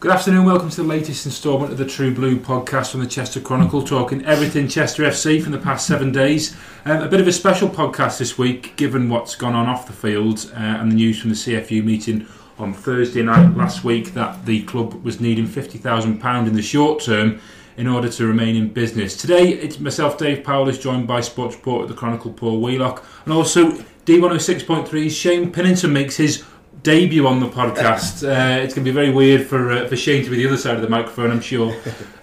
Good afternoon, welcome to the latest instalment of the True Blue podcast from the Chester Chronicle, talking everything Chester FC from the past seven days. Um, a bit of a special podcast this week, given what's gone on off the field uh, and the news from the CFU meeting on Thursday night last week that the club was needing £50,000 in the short term in order to remain in business. Today, it's myself, Dave Powell, is joined by Sports Report at the Chronicle, Paul Wheelock, and also Dee 106.3's Shane Pinnington makes his debut on the podcast. Uh, it's going to be very weird for uh, for Shane to be the other side of the microphone, I'm sure.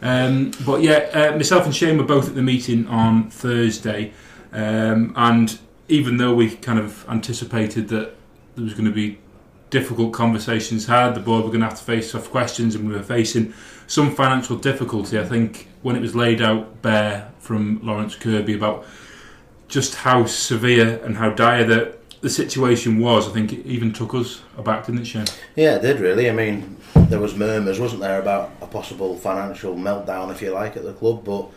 Um, but yeah, uh, myself and Shane were both at the meeting on Thursday, um, and even though we kind of anticipated that there was going to be difficult conversations had, the board were going to have to face tough questions, and we were facing some financial difficulty. I think when it was laid out bare from Lawrence Kirby about just how severe and how dire that the situation was, I think it even took us aback, didn't it, Shane? Yeah, it did really. I mean, there was murmurs, wasn't there, about a possible financial meltdown, if you like, at the club, but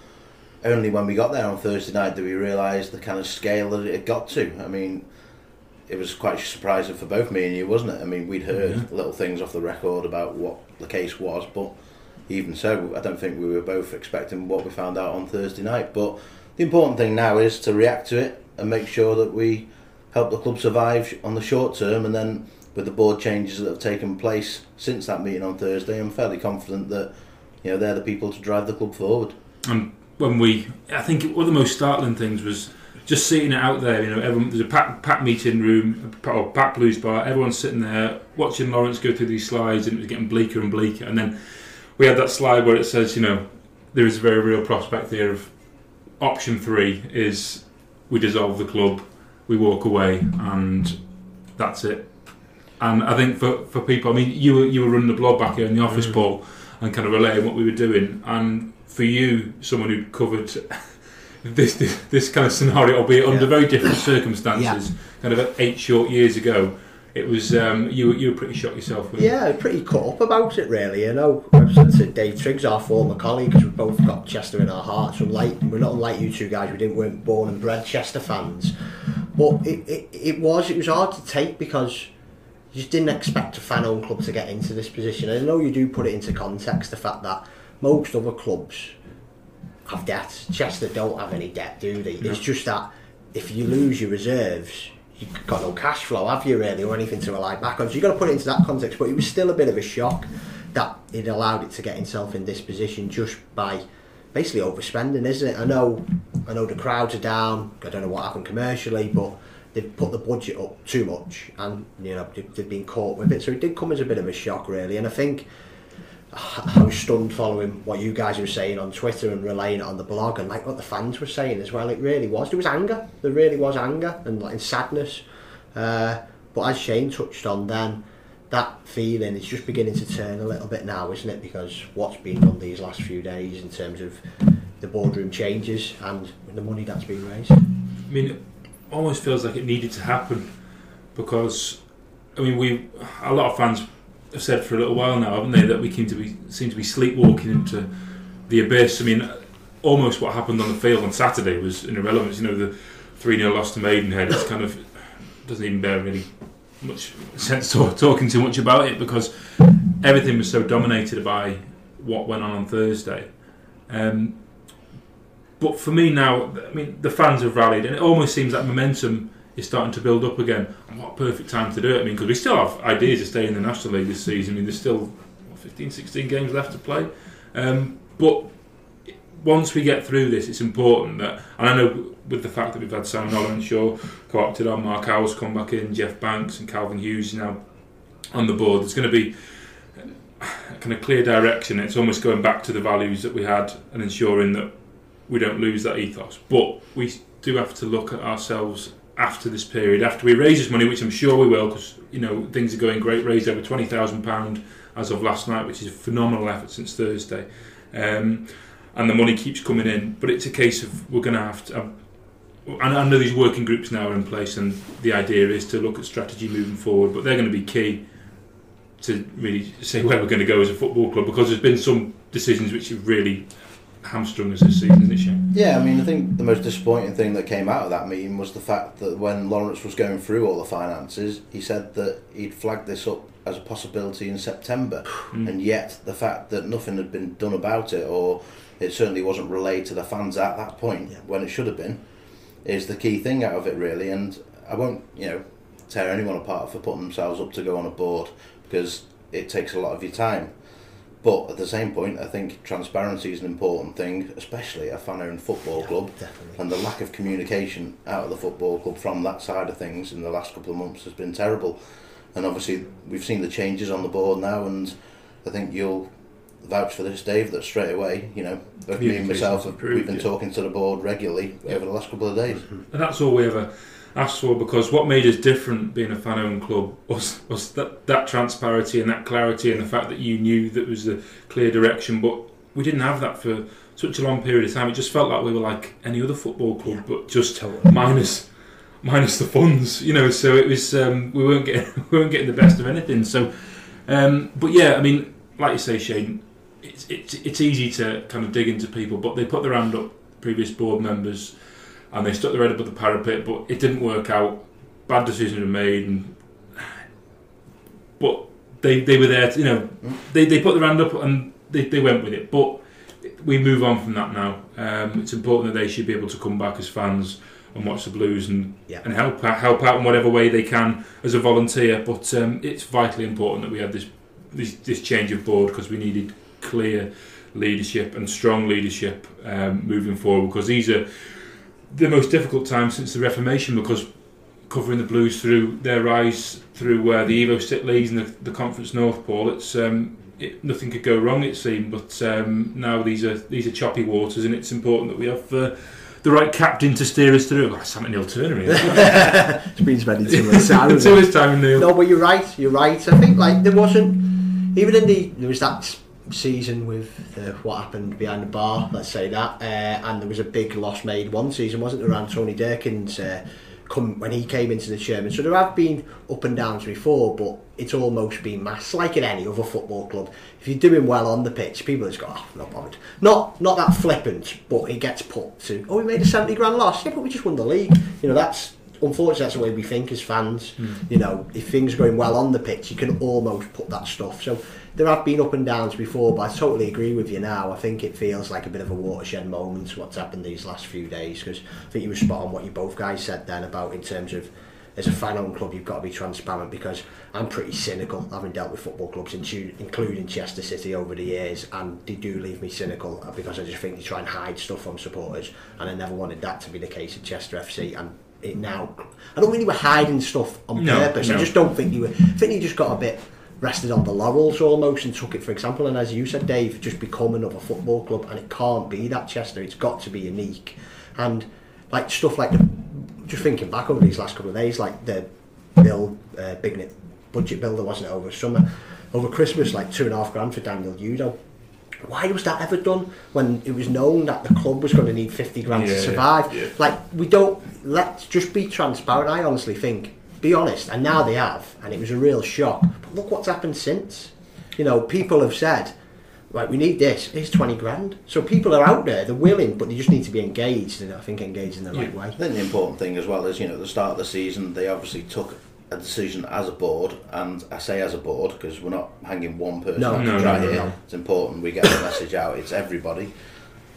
only when we got there on Thursday night did we realise the kind of scale that it had got to. I mean, it was quite surprising for both me and you, wasn't it? I mean, we'd heard mm-hmm. little things off the record about what the case was, but even so, I don't think we were both expecting what we found out on Thursday night. But the important thing now is to react to it and make sure that we help the club survive on the short term, and then with the board changes that have taken place since that meeting on Thursday, I'm fairly confident that you know they're the people to drive the club forward. And when we, I think one of the most startling things was just seeing it out there. You know, everyone there's a packed, packed meeting room, or packed blues bar. Everyone's sitting there watching Lawrence go through these slides, and it was getting bleaker and bleaker. And then we had that slide where it says, you know, there is a very real prospect here of option three is we dissolve the club we walk away, and that's it. And I think for, for people, I mean, you were you were running the blog back here in the office, mm. Paul, and kind of relaying what we were doing. And for you, someone who covered this this, this kind of scenario, albeit yeah. under very different circumstances, yeah. kind of eight short years ago, it was um, you. You were pretty shocked yourself. yeah, pretty cut up about it, really. You know, to Dave Triggs, our former colleague, because we've both got Chester in our hearts. Unlike we're not unlike you two guys. We didn't weren't born and bred Chester fans, but it, it, it was it was hard to take because you just didn't expect a fan owned club to get into this position. I know you do put it into context the fact that most other clubs have debt. Chester don't have any debt, do they? No. It's just that if you lose your reserves you've got no cash flow, have you really, or anything to rely back on? So you've got to put it into that context. But it was still a bit of a shock that it allowed it to get itself in this position just by basically overspending, isn't it? I know, I know the crowds are down. I don't know what happened commercially, but they've put the budget up too much, and you know they've been caught with it. So it did come as a bit of a shock, really. And I think I was stunned following what you guys were saying on Twitter and relaying it on the blog and like what the fans were saying as well. It really was. There was anger. There really was anger and like in sadness. Uh, but as Shane touched on then, that feeling is just beginning to turn a little bit now, isn't it? Because what's been done these last few days in terms of the boardroom changes and the money that's been raised. I mean, it almost feels like it needed to happen because, I mean, we a lot of fans have said for a little while now, haven't they, that we seem to be seem to be sleepwalking into the abyss. I mean, almost what happened on the field on Saturday was an irrelevance. You know, the three 0 loss to Maidenhead. It's kind of doesn't even bear really much sense talking too much about it because everything was so dominated by what went on on Thursday. Um, but for me now, I mean, the fans have rallied, and it almost seems like momentum is starting to build up again. And what a perfect time to do it. I mean, because we still have ideas to stay in the National League this season. I mean, there's still what, 15, 16 games left to play. Um, but once we get through this, it's important that, and I know with the fact that we've had Sam Nolan Shaw co-opted on, Mark Howells come back in, Jeff Banks and Calvin Hughes now on the board. There's going to be a kind of clear direction. It's almost going back to the values that we had and ensuring that we don't lose that ethos. But we do have to look at ourselves after this period, after we raise this money, which I'm sure we will, because you know things are going great. Raised over twenty thousand pound as of last night, which is a phenomenal effort since Thursday, um, and the money keeps coming in. But it's a case of we're going to have to. And I know these working groups now are in place, and the idea is to look at strategy moving forward. But they're going to be key to really say where we're going to go as a football club because there's been some decisions which have really hamstrung us this season, isn't Shane? Yeah, I mean, I think the most disappointing thing that came out of that meeting was the fact that when Lawrence was going through all the finances, he said that he'd flagged this up as a possibility in September, Mm. and yet the fact that nothing had been done about it, or it certainly wasn't relayed to the fans at that point Yeah. when it should have been, is the key thing out of it, really. And I won't, you know, tear anyone apart for putting themselves up to go on a board because it takes a lot of your time. But at the same point, I think transparency is an important thing, especially a fan-owned football club. Definitely. And the lack of communication out of the football club from that side of things in the last couple of months has been terrible. And obviously, we've seen the changes on the board now, and I think you'll vouch for this, Dave, that straight away, you know, both me and myself, have, Communication's we've been yeah. talking to the board regularly over the last couple of days. And that's all we ever asked for because what made us different being a fan owned club was, was that, that transparency and that clarity and the fact that you knew that was a clear direction. But we didn't have that for such a long period of time. It just felt like we were like any other football club, Yeah. but just minus minus the funds, you know. So it was um, we weren't getting we weren't getting the best of anything. So, um, but yeah, I mean, like you say, Shane, it's it's it's easy to kind of dig into people, but they put their hand up, previous board members, and they stuck their head above the parapet, but it didn't work out. Bad decisions were made, and but they they were there. To, you know, they they put their hand up and they, they went with it. But we move on from that now. Um, it's important that they should be able to come back as fans and watch the Blues and Yeah. and help out, help out in whatever way they can as a volunteer. But um, it's vitally important that we had this this, this change of board because we needed clear leadership and strong leadership um, moving forward because these are the most difficult time since the Reformation because covering the Blues through their rise through uh, the Evo-Stik Leagues and the, the Conference North, Paul. It's um, it, nothing could go wrong, it seemed. But um, now these are these are choppy waters, and it's important that we have uh, the right captain to steer us through. Oh, Sam Neil Turner, here. it's been spending too much time. with Too much time, Neil. No, but you're right. You're right. I think like there wasn't even in the there was that s- season with the, what happened behind the bar. Let's say that, uh, and there was a big loss made one season, wasn't there, around Tony Durkin's uh, come when he came into the chairman. So there have been up and downs before, but it's almost been mass like in any other football club. If you're doing well on the pitch, people just go, oh, not bothered. Not not that flippant, but it gets put to, oh, we made a 70 grand loss. Yeah, but we just won the league. You know, that's unfortunately that's the way we think as fans. You know, if things are going well on the pitch, you can almost put that stuff. So there have been up and downs before, but I totally agree with you now. I think it feels like a bit of a watershed moment what's happened these last few days because I think you were spot on what you both guys said then about in terms of as a fan-owned club you've got to be transparent because I'm pretty cynical having dealt with football clubs including Chester City over the years and they do leave me cynical uh, because I just think they try and hide stuff from supporters and I never wanted that to be the case at Chester FC and it now I don't think they were hiding stuff on No, purpose I just don't think you were I think you just got a bit rested on the laurels almost and took it for example. And as you said Dave just become another football club and it can't be that Chester. It's got to be unique. And like stuff like the just thinking back over these last couple of days like the bill uh, big net budget bill there wasn't it over summer over Christmas like two and a half grand for Daniel Udo why was that ever done when it was known that the club was going to need 50 grand Yeah, to survive? yeah. like we don't let's just be transparent. I honestly think be honest and now they have and it was a real shock look what's happened since you know people have said right we need this it's 20 grand so people are out there they're willing but they just need to be engaged and I think engaged in the right way I think the important thing as well is, you know, at the start of the season, they obviously took a decision as a board, and I say as a board because we're not hanging one person No, out no, to dry no, no, here. no. It's important we get the message out. It's everybody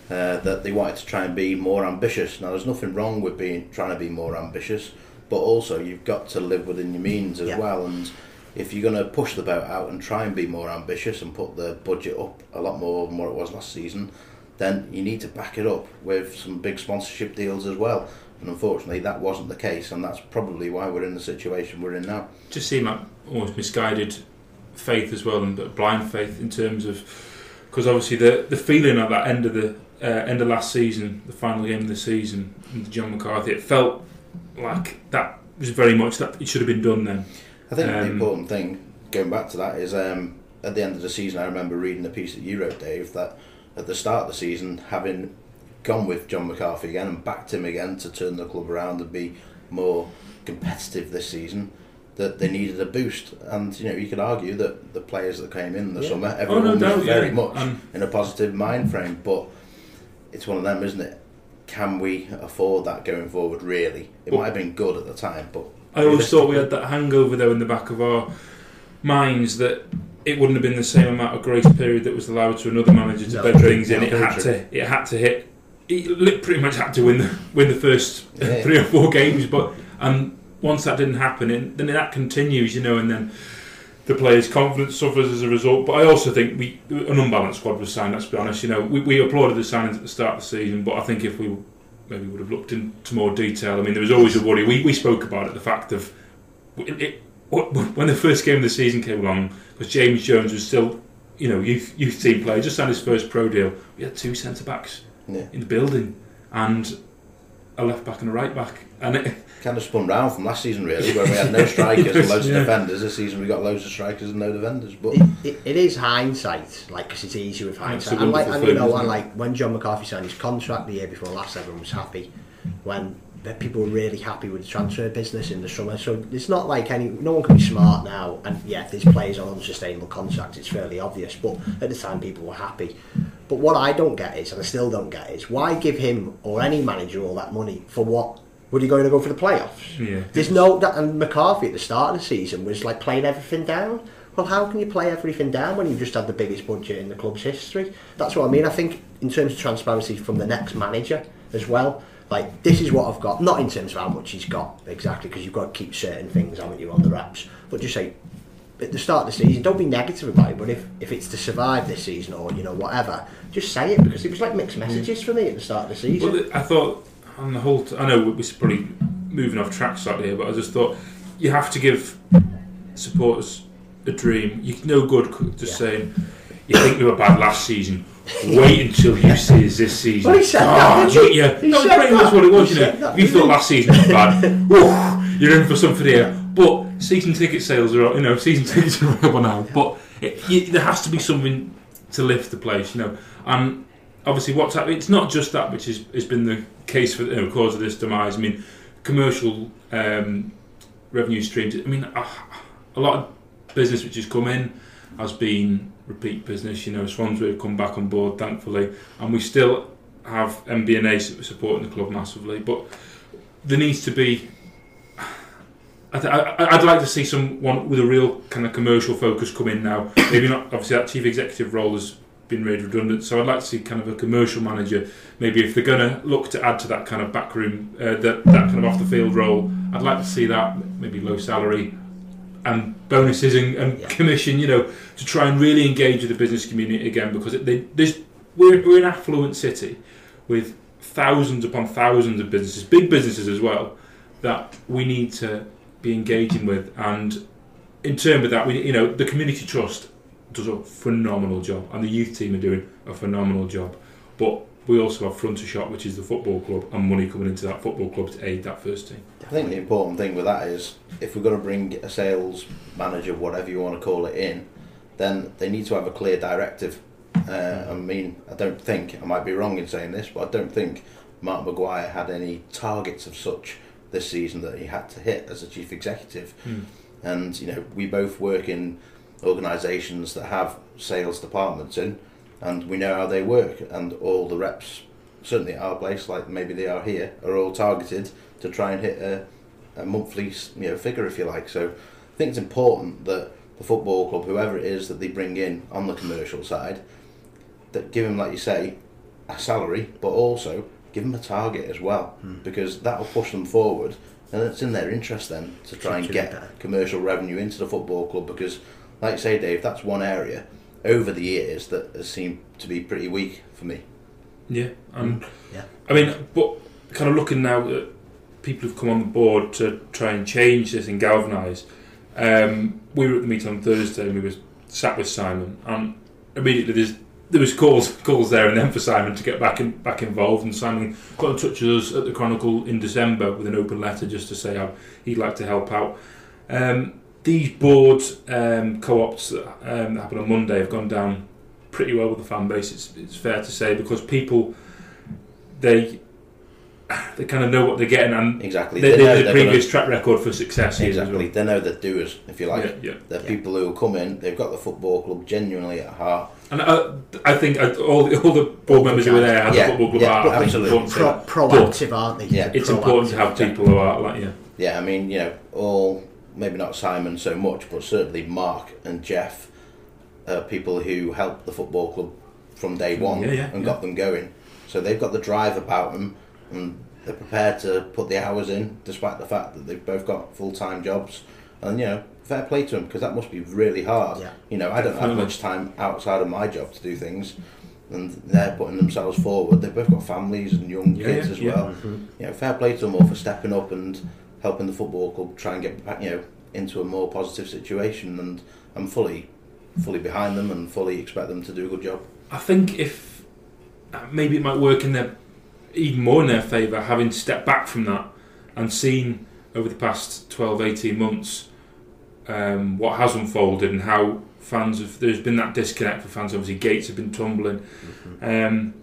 uh, that they wanted to try and be more ambitious. Now, there's nothing wrong with being trying to be more ambitious, but also you've got to live within your means as Yeah. well. And if you're going to push the boat out and try and be more ambitious and put the budget up a lot more than what it was last season, then you need to back it up with some big sponsorship deals as well. And unfortunately, that wasn't the case, and that's probably why we're in the situation we're in now. just seem like almost misguided faith as well and blind faith in terms of because obviously the the feeling at that end of the uh, end of last season, the final game of the season, John McCarthy, it felt like that was very much that it should have been done then. I think the Um, important thing, going back to that, is um, at the end of the season, I remember reading a piece that you wrote, Dave, that at the start of the season, having gone with John McCarthy again and backed him again to turn the club around and be more competitive this season, that they needed a boost. And you know, you could argue that the players that came in the Yeah. summer, Oh everyone no was very yeah. much Um, in a positive mind frame, but it's one of them, isn't it? Can we afford that going forward? Really, it Well- might have been good at the time, but I always thought we had that hangover though in the back of our minds that it wouldn't have been the same amount of grace period that was allowed to another manager to No, bed things in. It had to. It had to hit. It pretty much had to win the win the first Yeah. three or four games, but and once that didn't happen, it, then that continues, you know, and then the players' confidence suffers as a result. But I also think we an unbalanced squad was signed. Let's be honest. You know, we, we applauded the signings at the start of the season, but I think if we maybe would have looked into more detail. I mean, there was always a worry. We, we spoke about it, the fact of it, it, when the first game of the season came along, because James Jones was still, you know, youth youth team player, just signed his first pro deal. We had two centre backs yeah, in the building and a left back and a right back, and it, kind of spun round from last season really, where we had no strikers and loads Yeah. of defenders. This season we got loads of strikers and no defenders. But it, it, it is hindsight, like because it's easy with hindsight. And like, wonderful and, you know, and like when John McCarthy signed his contract the year before last, everyone was happy. When the people were really happy with the transfer business in the summer, so it's not like any. No one can be smart now, and yeah, if there's players on unsustainable contracts, it's fairly obvious. But at the time, people were happy. But what I don't get is, and I still don't get, is why give him or any manager all that money for what? Would he going to go for the playoffs? yeah, There's no that and McCarthy at the start of the season was like playing everything down. Well, how can you play everything down when you've just had the biggest budget in the club's history? That's what I mean. I think in terms of transparency from the next manager as well. Like this is what I've got, not in terms of how much he's got exactly, because you've got to keep certain things, haven't you, on the wraps. But just say at the start of the season, don't be negative about it. But if, if it's to survive this season or you know whatever, just say it because it was like mixed messages for me at the start of the season. Well, I thought on the whole, t- I know we're probably moving off track slightly here, but I just thought you have to give supporters a dream. You no good just Yeah. saying you think we were bad last season. Wait until you see us this season. Well, he said that, Ah. Yeah, He that was said pretty much what it was. He You know, that, you thought last season was bad, woof, you're in for something here. But season ticket sales are, you know, season tickets are available now. But it, you, there has to be something to lift the place, you know. And obviously, what's happening? It's not just that which is, has been the case for you know, cause of this demise. I mean, commercial um, revenue streams. I mean, a, a lot of business which has come in has been repeat business. You know, Swansway have come back on board, thankfully, and we still have MBNA supporting the club massively. But there needs to be. I th- I, I'd like to see someone with a real kind of commercial focus come in now. Maybe not. Obviously, that chief executive role has been made redundant, so I'd like to see kind of a commercial manager. Maybe if they're going to look to add to that kind of backroom, uh, that that kind of off the field role, I'd like to see that maybe low salary and bonuses and, and Yeah. commission. You know, to try and really engage with the business community again because it, they, we're, we're an affluent city with thousands upon thousands of businesses, big businesses as well, that we need to be engaging with. And in terms of that, we you know the community trust does a phenomenal job, and the youth team are doing a phenomenal job. But we also have Fronter Shop, which is the football club, and money coming into that football club to aid that first team. I think the important thing with that is if we're going to bring a sales manager, whatever you want to call it, in, then they need to have a clear directive. Uh, I mean, I don't think I might be wrong in saying this, but I don't think Mark Maguire had any targets of such this season that he had to hit as a chief executive. And you know, we both work in organisations that have sales departments in, and we know how they work. And all the reps, certainly at our place, like maybe they are here, are all targeted to try and hit a, a monthly you know figure, if you like. So I think it's important that the football club, whoever it is that they bring in on the commercial side, that give them, like you say, a salary, but also give them a target as well, because that will push them forward. And it's in their interest then to try and get commercial revenue into the football club because, like you say, Dave, that's one area over the years that has seemed to be pretty weak for me. Yeah, and Yeah. I mean, but kind of looking now at people who've come on the board to try and change this and galvanise. Um, we were at the meeting on Thursday and we were sat with Simon, and immediately there's, there was calls calls there and then for Simon to get back in, back involved. And Simon got in touch with us at the Chronicle in December with an open letter just to say how he'd like to help out. Um, these board um, co-ops that um, happened on Monday have gone down pretty well with the fan base. It's, it's fair to say because people they they kind of know what they're getting, and Exactly. they, They they, know the they're previous track record for success. here as Exactly. They know they're doers, if you like. Yeah, yeah. They're Yeah. people who come in, they've got the football club genuinely at heart. And uh, I think uh, all, the- all the board members who were there had Yeah, the football club yeah, heart. It's absolutely. important to Pro- proactive, aren't they? Yeah. It's important to have people who are like, yeah, Yeah, I mean, you know, all, maybe not Simon so much, but certainly Mark and Jeff are people who helped the football club from day one Yeah, yeah, and yeah. got them going. So they've got the drive about them and they're prepared to put the hours in despite the fact that they've both got full time jobs. And, you know, fair play to them because that must be really hard. Yeah. You know, I don't have much time outside of my job to do things. And they're putting themselves forward. They've both got families and young kids as well mm-hmm. you know, fair play to them all for stepping up and helping the football club try and get back, you know, into a more positive situation. And I'm fully, fully behind them and fully expect them to do a good job. I think if uh, maybe it might work in their even more in their favour, having stepped back from that and seen over the past 12, 18 months um, what has unfolded and how fans have. There's been that disconnect for fans. Obviously, gates have been tumbling. Um,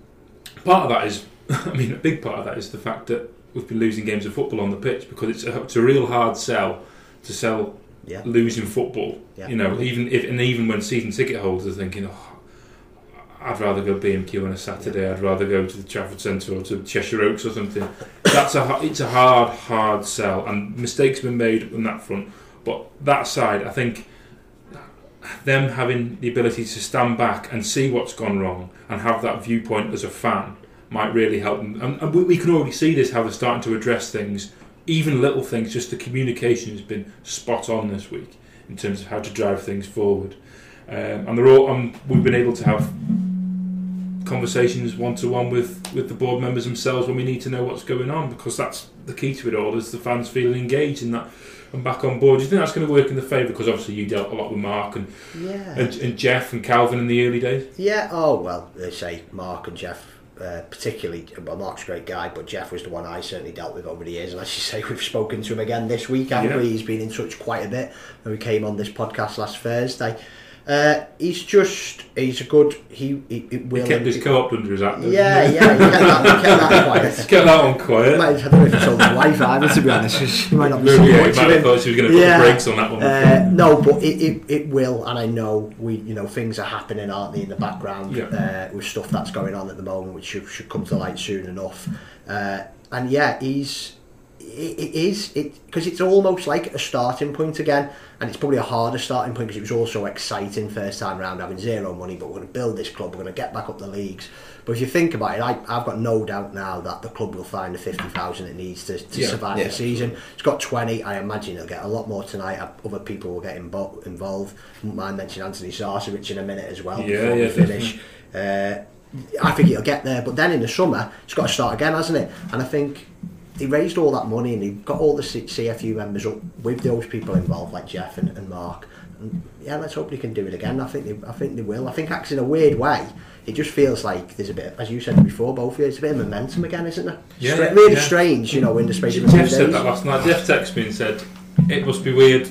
part of that is, I mean, a big part of that is the fact that we've been losing games of football on the pitch because it's a, it's a real hard sell to sell Yeah. losing football. Yeah. You know, even if and even when season ticket holders are thinking, oh, I'd rather go B&Q on a Saturday. I'd rather go to the Trafford Centre or to Cheshire Oaks or something. That's a it's a hard, hard sell, and mistakes have been made on that front. But that side, I think them having the ability to stand back and see what's gone wrong and have that viewpoint as a fan might really help them. And, and we, we can already see this how they're starting to address things, even little things. Just the communication has been spot on this week in terms of how to drive things forward. Um, and they're all. Um, we've been able to have conversations one to one with with the board members themselves when we need to know what's going on because that's the key to it all is the fans feeling engaged in that and back on board. Do you think that's going to work in the favour? Because obviously you dealt a lot with Mark and, Yeah. and, and Jeff and Calvin in the early days. Yeah, oh, well, they say Mark and Jeff, uh, particularly, well, Mark's a great guy, but Jeff was the one I certainly dealt with over the years. And as you say, we've spoken to him again this week, haven't Yeah. we? He's been in touch quite a bit when we came on this podcast last Thursday. Uh, he's just, he's a good, he, he, he will. He kept his co-op under his act. Yeah, yeah, he kept that, he kept that quiet. Get that one quiet. Might- I don't know if he told his wife either, to be honest. She might not be Maybe yeah, he might have thought she was going to put Yeah. the brakes on that one. Uh, no, but it, it, it will, and I know we, you know, things are happening, aren't they, in the background Yeah. uh, with stuff that's going on at the moment, which should, should come to light soon enough. Uh, and yeah, he's it, it is it because it's almost like a starting point again, and it's probably a harder starting point because it was also exciting first time round having zero money, but we're going to build this club, we're going to get back up the leagues. But if you think about it, I, I've got no doubt now that the club will find the fifty thousand it needs to, to Yeah, survive yeah. the season. It's got 20. I imagine it'll get a lot more tonight. Uh, Other people will get invo- involved. Wouldn't mind mentioning Antoni Sarcevic in a minute as well Yeah, before yeah, we finish. Uh, I think it'll get there. But then in the summer, it's got to start again, hasn't it? And I think he raised all that money and he got all the CFU members up with those people involved, like Jeff and, and Mark. And yeah, let's hope they can do it again. I think they, I think they will. I think acts in a weird way, it just feels like there's a bit, as you said before, both of you, it's a bit of momentum again, isn't there? Yeah, Stra- really yeah. strange, you know, in the space of a Jeff said days. that last night. Jeff texted me and said it must be weird.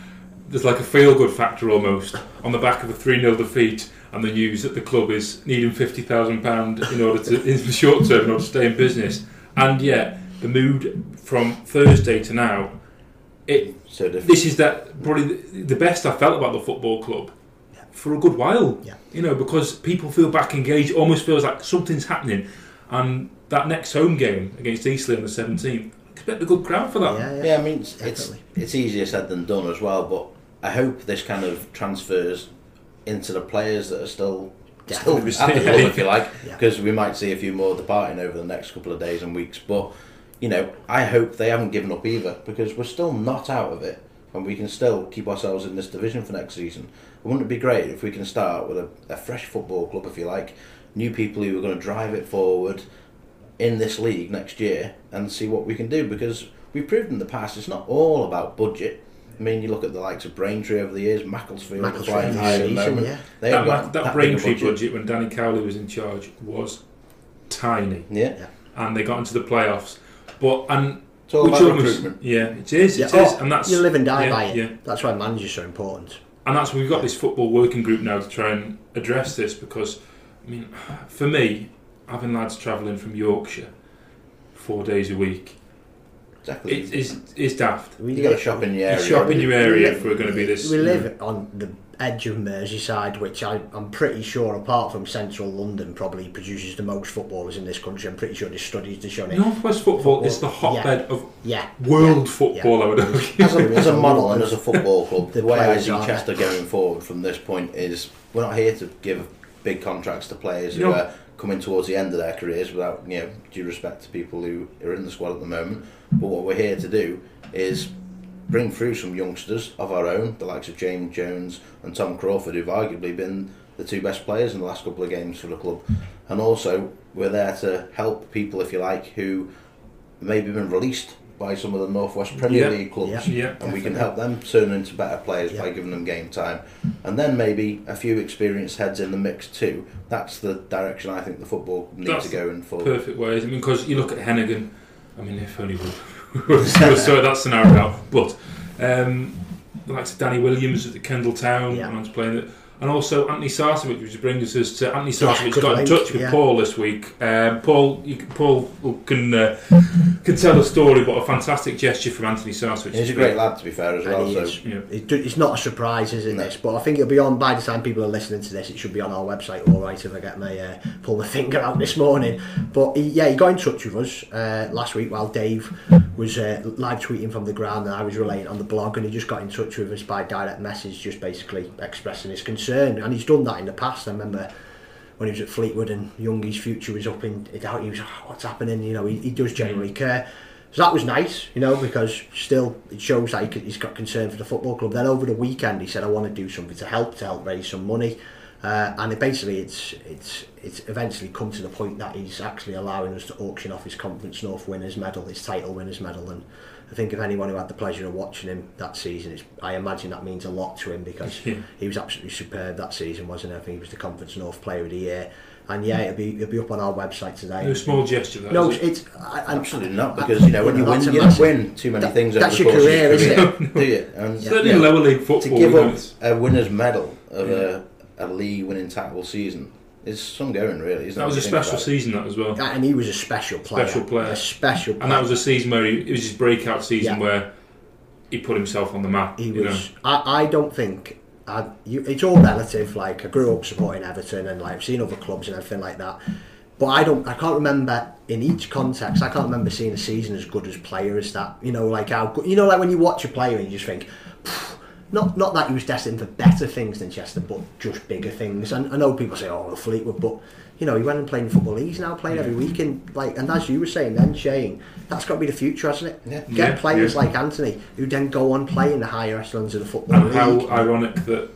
There's like a feel good factor almost on the back of a 3 0 defeat and the news that the club is needing £50,000 in order to, in the short term, in order to stay in business. And yet, the mood from Thursday to now, it So different. this is that probably the, the best I felt about the football club for a good while. Yeah. You know, because people feel back engaged, almost feels like something's happening. And that next home game against Eastleigh on the 17th, expect a good crowd for that. Yeah, yeah. Yeah, I mean, it's, it's Definitely. it's easier said than done as well. But I hope this kind of transfers into the players that are still still at the club, if you like, Yeah. because we might see a few more departing over the next couple of days and weeks. But you know, I hope they haven't given up either, because we're still not out of it, and we can still keep ourselves in this division for next season. Wouldn't it be great if we can start with a, a fresh football club, if you like, new people who are going to drive it forward in this league next year and see what we can do because we've proved in the past it's not all about budget. I mean, you look at the likes of Braintree over the years, Macclesfield, Macclesfield flying high at the season, moment. yeah. They that, have got that, that Braintree big a budget. when Danny Cowley was in charge was tiny, Yeah, and they got into the playoffs. But and it's all about recruitment. yeah, it is, it is, oh, and that's you live and die yeah, by it. Yeah, That's why manager's so important. and that's we've got this football working group now to try and address this because I mean, for me, having lads travelling from Yorkshire four days a week. Exactly. It is is daft. We you got to shop in your You area. shop in your area we if we're going to be this. We live on the edge of Merseyside, which I, I'm pretty sure, apart from central London, probably produces the most footballers in this country. I'm pretty sure there's studies to show it. Northwest football is the Football, hotbed of Yeah. world yeah, football. I would argue. as a, as a model and as a football club, the the way I see Chester going forward from this point is we're not here to give big contracts to players who No. are coming towards the end of their careers without you know due respect to people who are in the squad at the moment. But what we're here to do is bring through some youngsters of our own, the likes of James Jones and Tom Crawford, who've arguably been the two best players in the last couple of games for the club. And also, we're there to help people, if you like, who maybe been released by some of the Northwest Premier Yeah. League clubs Yeah. Yeah. and we can help them turn into better players by giving them game time. And then maybe a few experienced heads in the mix too. That's the direction I think the football needs That's to go in for. perfect ways. I mean, because you look at Hennigan. I mean, if only would have sorted that scenario out. But um, the likes of Danny Williams at the Kendal Town, Yeah. man's playing it. And also Antoni Sarcevic, which brings us to Antoni Yeah, Sarcevic good got in touch with yeah. Paul this week. Um, Paul, you, can- Paul can uh, can tell a story, but a fantastic gesture from Antoni Sarcevic. He's a great lad to be fair as And well. he So is. Yeah. It's not a surprise, is it? No. This, but I think it'll be on by the time people are listening to this. It should be on our website, all right. If I get my uh, pull my finger out this morning, but he, yeah, he got in touch with us uh, last week while Dave was uh, live tweeting from the ground, and I was relaying on the blog, and he just got in touch with us by direct message, just basically expressing his concern, and he's done that in the past. I remember. When he was at Fleetwood and Youngie's future was up in doubt, he was "Oh, what's happening? You know, he, he does genuinely care. So that was nice, you know, because still it shows that he he's got concern for the football club. Then over the weekend, he said, "I want to do something to help, to help raise some money," uh, and it basically it's it's it's eventually come to the point that he's actually allowing us to auction off his Conference North winners medal, his title winners medal, and I think if anyone who had the pleasure of watching him that season, it's, I imagine that means a lot to him because Yeah. he was absolutely superb that season, wasn't he? I think he was the Conference North Player of the Year, and yeah, it'll be it'll be up on our website today. No small gesture, that, No, is it? it's I, I, absolutely not because you know when you win, you don't win too many that- things. that's over the your course career, of isn't your career, do you? And Certainly you in know, lower league football. to football. give you up a winner's medal of a, a league winning title season is some going really. Isn't that was a when you think special season, that as well. and he was a special player, Special player. a special. Player. And that was a season where he, it was his breakout season Yeah. where he put himself on the map. He was. I, I don't think. I, you, it's all relative. Like I grew up supporting Everton and like I've seen other clubs and everything like that. But I don't. I can't remember in each context. I can't remember seeing a season as good as player as that. You know, like how good. You know, like when you watch a player and you just think. "Phew," Not, not that he was destined for better things than Chester, but just bigger things. And I know people say, "Oh, well, Fleetwood," but you know, he went and played in football leagues now, playing every week, and like, and as you were saying then, Shane, that's got to be the future, hasn't it? Yeah. Get Yeah, players yeah. like Antoni who then go on play in the higher echelons of the football And league. how ironic that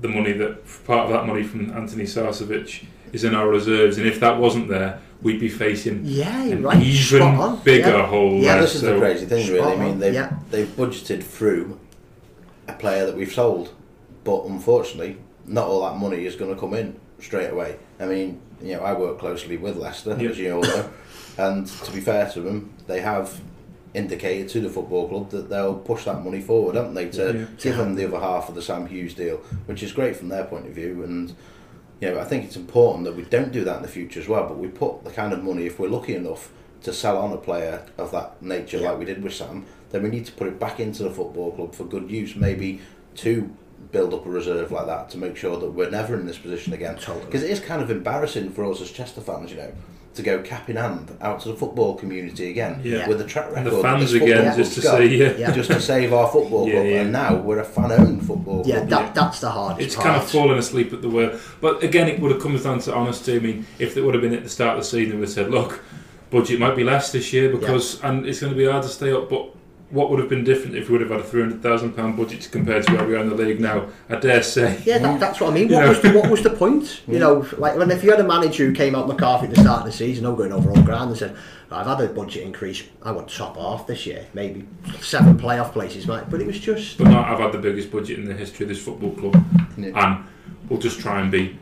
the money that part of that money from Antoni Sarcevic is in our reserves, and if that wasn't there, we'd be facing yeah, an right. even bigger Yeah. hole. Yeah, there. this is So- the crazy thing, really. I mean, they've yeah. they've budgeted through a player that we've sold, but unfortunately, not all that money is going to come in straight away. I mean, you know, I work closely with Leicester, Yeah. as you all know, and to be fair to them, they have indicated to the football club that they'll push that money forward, haven't they, to Yeah. give them the other half of the Sam Hughes deal, which is great from their point of view, and. You know, I think it's important that we don't do that in the future as well, but we put the kind of money, if we're lucky enough to sell on a player of that nature, Yeah. like we did with Sam, then we need to put it back into the football club for good use, maybe to build up a reserve like that to make sure that we're never in this position again. Totally. Because it is kind of embarrassing for us as Chester fans, you know, to go cap in hand out to the football community again Yeah. with the track record. And the fans again, just to club's say, yeah. Yeah. just to save our football Yeah, club, yeah. and now we're a fan-owned football Yeah, club. that, Yeah. that's the hardest It's part. kind of fallen asleep at the wheel. But again, it would have come down to honesty. I mean, if it would have been at the start of the season, we would have said, look, budget might be less this year because, and it's going to be hard to stay up. But what would have been different if we would have had a three hundred thousand pound budget compared to where we are in the league now? I dare say. Yeah, that, that's what I mean. What know. was the what was the point? You know, like when if you had a manager who came out McCarthy at the start of the season, all going over all ground, and said, "I've had a budget increase. I want top half this year, maybe seven playoff places, might." But it was just But now I've had the biggest budget in the history of this football club, Yeah. and we'll just try and be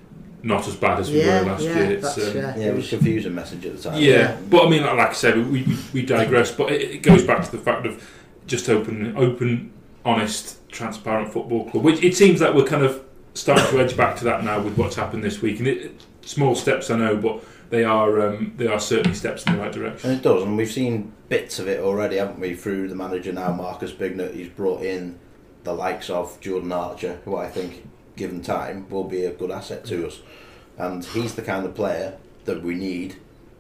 not as bad as we yeah, were last yeah, year. It's, um, yeah, Yeah, it was a confusing message at the time. Yeah, Yeah. but I mean, like, like I said, we, we, we digress. But it, it goes back to the fact of just open, open, honest, transparent football club. Which it seems like we're kind of starting to edge back to that now with what's happened this week. And it, it- small steps, I know, but they are um, they are certainly steps in the right direction. And it does, and we've seen bits of it already, haven't we? Through the manager now, Marcus Bignot, he's brought in the likes of Jordan Archer, who I think, given time, will be a good asset to us. And he's the kind of player that we need,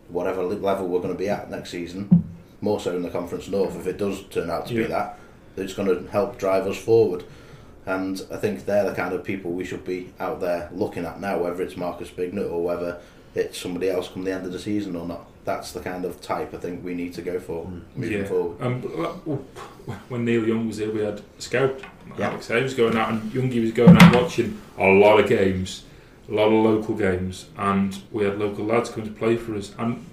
whatever level we're going to be at next season, more so in the Conference North, if it does turn out to Yeah. be that, it's going to help drive us forward. And I think they're the kind of people we should be out there looking at now, whether it's Marcus Bignot or whether it's somebody else come the end of the season or not. That's the kind of type I think we need to go for moving yeah. forward. Um, when Neil Young was here, we had a scout. Yeah. Alex Hay was going out, and Youngie was going out watching a lot of games, a lot of local games, and we had local lads come to play for us. And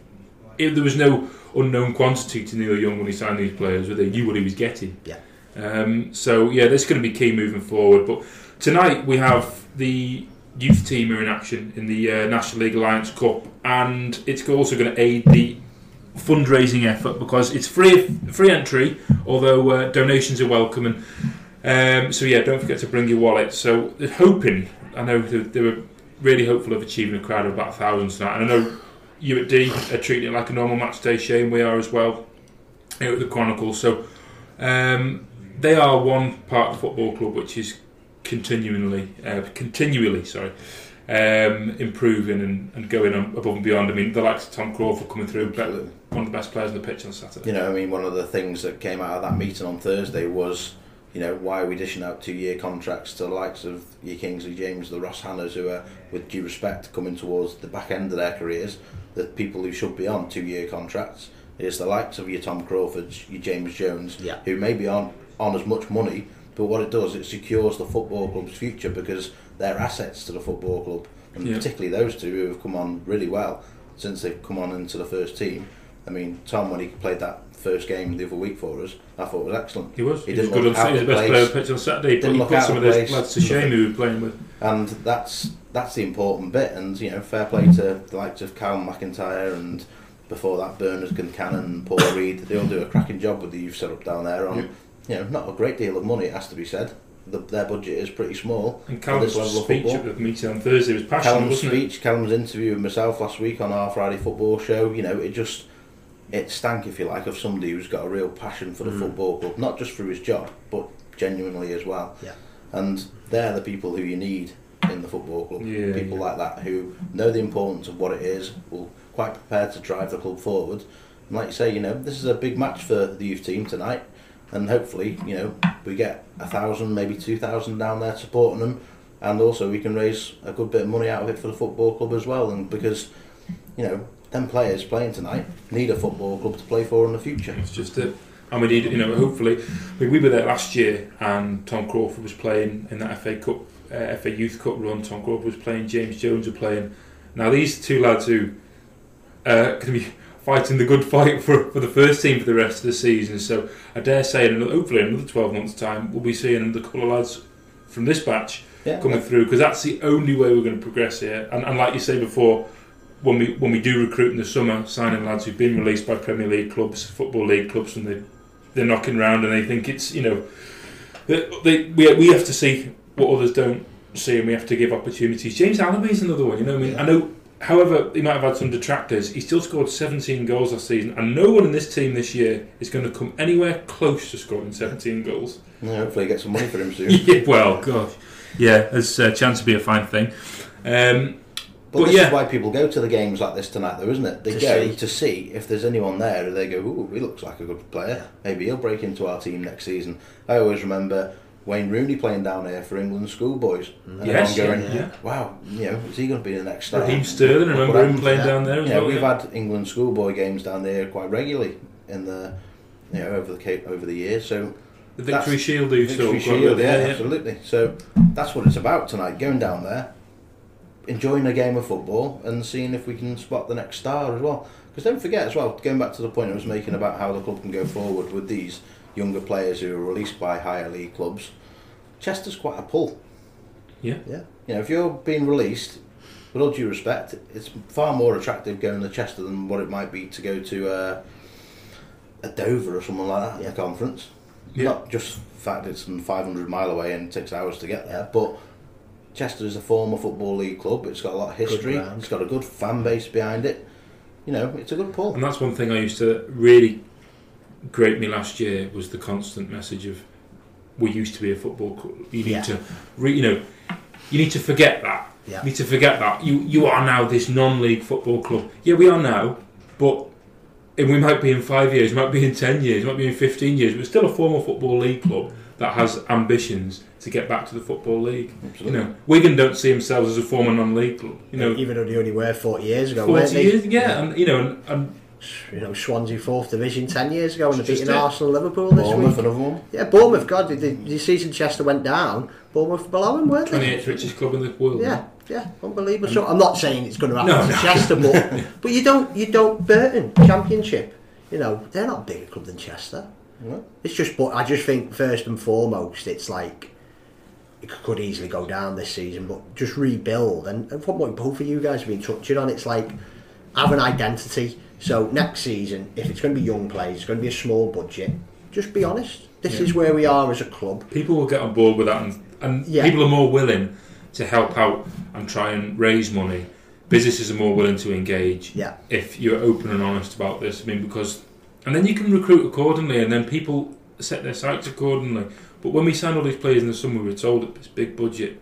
if there was no unknown quantity to Neil Young when he signed these players, they knew what he was getting. Yeah. Um, so yeah, this is going to be key moving forward. But tonight we have the youth team are in action in the uh, National League Alliance Cup, and it's also going to aid the fundraising effort because it's free free entry, although uh, donations are welcome. And um, so yeah, don't forget to bring your wallet. So hoping, I know they, they were really hopeful of achieving a crowd of about a thousand tonight, and I know you at Dee are treating it like a normal match day. Shane, we are as well here at the Chronicle. So um, they are one part of the football club which is continually, uh, continually, sorry, um, improving and, and going on above and beyond. I mean, the likes of Tom Crawford coming through, Absolutely. one of the best players on the pitch on Saturday. You know, I mean, one of the things that came out of that meeting on Thursday was, you know, why are we dishing out two-year contracts to the likes of your Kingsley James, the Ross Hannahs, who are, with due respect, coming towards the back end of their careers, the people who should be on two-year contracts. Is the likes of your Tom Crawfords, your James Jones, Yeah. who maybe aren't on as much money, but what it does, it secures the football club's future because they're assets to the football club, and Yeah. particularly those two who have come on really well since they've come on into the first team. I mean, Tom, when he played that first game the other week for us, I thought was excellent. He was. He He, didn't good look on out the best place. player on pitch on Saturday. But Didn't he look put some of those lads to shame who we were playing with. And that's that's the important bit. And you know, fair play to the likes of Cal McIntyre and before that Bernard Cannon and Paul Reed. They all do a cracking job with the youth set up down there on you know not a great deal of money. It has to be said. The, their budget is pretty small. And for Callum's level of speech football. at the meeting on Thursday was passionate, Callum's wasn't it? speech, Callum's interview with myself last week on our Friday football show, you know, it just it stank if you like of somebody who's got a real passion for the mm. football club, not just for his job, but genuinely as well. Yeah. And they're the people who you need in the football club. Yeah, people yeah. like that who know the importance of what it is, will quite prepared to drive the club forward. And like you say, you know, this is a big match for the youth team tonight. And hopefully, you know, we get a thousand, maybe two thousand down there supporting them, and also we can raise a good bit of money out of it for the football club as well. And because, you know, them players playing tonight need a football club to play for in the future. It's just it. And we need, you know, hopefully, I mean, we were there last year, and Tom Crawford was playing in that FA Cup, uh, FA Youth Cup run. Tom Crawford was playing, James Jones were playing. Now these two lads who uh, be fighting the good fight for, for the first team for the rest of the season. So I dare say, in another, hopefully, in another twelve months' time, we'll be seeing the couple of lads from this batch Yeah, coming through because that's the only way we're going to progress here. And, and like you say before, when we when we do recruit in the summer, signing lads who've been released by Premier League clubs, football league clubs, and they they're knocking around and they think it's you know they, they we we have to see what others don't see and we have to give opportunities. James Alabi's another one. You know, I mean, Yeah. I know. However, he might have had some detractors. He still scored 17 goals last season, and no one in this team this year is going to come anywhere close to scoring 17 goals. Yeah, hopefully get some money for him soon. yeah, well, gosh, yeah, there's a chance to be a fine thing. Um, But, But this yeah. is why people go to the games like this tonight, though, isn't it? They To go see. to see if there's anyone there, and they go, "Ooh, he looks like a good player. Maybe he'll break into our team next season." I always remember Wayne Rooney playing down here for England schoolboys, and Yes, everyone going, yeah, yeah. "Wow, you know, is he going to be the next star?" Raheem Sterling, I remember him playing to down there as Yeah, well. we've yeah. had England schoolboy games down there quite regularly in the, you know, over the over the years. So the Victory Shield, who Victory Shield, yeah, absolutely. So that's what it's about tonight. Going down there, enjoying a game of football, and seeing if we can spot the next star as well. Because don't forget as well, going back to the point I was making about how the club can go forward with these younger players who are released by higher league clubs. Chester's quite a pull. Yeah. Yeah. You know, if you're being released, with all due respect, it's far more attractive going to Chester than what it might be to go to uh, a Dover or someone like that Yeah. in a conference. Yeah. Not just the fact it's 500 mile away and it takes hours to get there, but Chester is a former football league club. It's got a lot of history. It's got a good fan base behind it. You know, it's a good pull. And that's one thing I used to really grate me last year was the constant message of we used to be a football club. You need Yeah. to, re, you know, you need to forget that. Yeah. You need to forget that you you are now this non-league football club. Yeah, we are now, but and we might be in five years, might be in ten years, might be in fifteen years. We're still a former football league club that has ambitions to get back to the football league. Absolutely. You know, Wigan don't see themselves as a former non-league club. You know, even though they only were 40 years ago, forty years, yeah, and you know, and, and You know, Swansea fourth division 10 years ago and they're beating it. Arsenal Liverpool this Bournemouth, week. another one. Yeah, Bournemouth, God, the, the season Chester went down, Bournemouth below him, weren't they? 28th richest club in the world. Yeah, yeah, unbelievable. So I'm not saying it's going to happen No, to no. Chester, but but you don't you don't Burton Championship. You know they're not a bigger club than Chester. No. It's just, but I just think first and foremost, it's like it could easily go down this season, but just rebuild. And, and from what both of you guys have been touching on, it's like have an identity. So next season, if it's going to be young players, it's going to be a small budget. Just be honest. This Yeah. is where we are as a club. People will get on board with that, and, and Yeah. people are more willing to help out and try and raise money. Businesses are more willing to engage Yeah, if you're open and honest about this. I mean, because and then you can recruit accordingly, and then people set their sights accordingly. But when we signed all these players in the summer, we were told this big budget,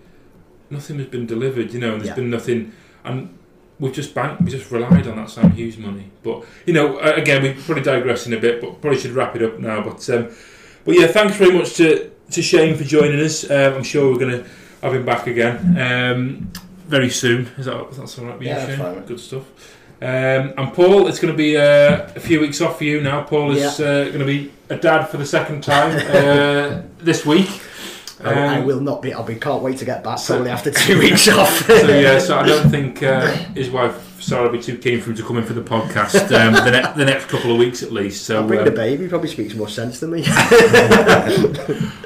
nothing has been delivered. You know, and there's Yeah. been nothing, and we've just banked, we just relied on that Sam Hughes money. But you know, uh, again, we're probably digressing a bit, but probably should wrap it up now. But um, but yeah, thanks very much to to Shane for joining us. Um, I'm sure we're going to have him back again um, very soon. Is that that's all right with Yeah, that's Shane? fine. Good stuff. Um, and Paul, it's going to be uh, a few weeks off for you now. Paul is uh, going to be a dad for the second time uh, this week. I, I Um, will not be. I'll be. Can't wait to get back. so- Probably after two weeks off. So yeah, so I don't think uh, his wife Sarah will be too keen for him to come in for the podcast um, the, ne- the next couple of weeks at least. So I'll bring um, the baby. Probably speaks more sense than me.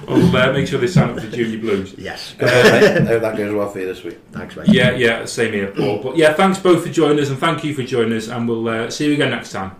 I'll uh, make sure they sign up for Junior Blues. yes. Good luck, mate. Hope that goes well for you this week. Thanks, mate. Yeah, yeah, same here, Paul. But yeah, thanks both for joining us, and thank you for joining us, and we'll uh, see you again next time.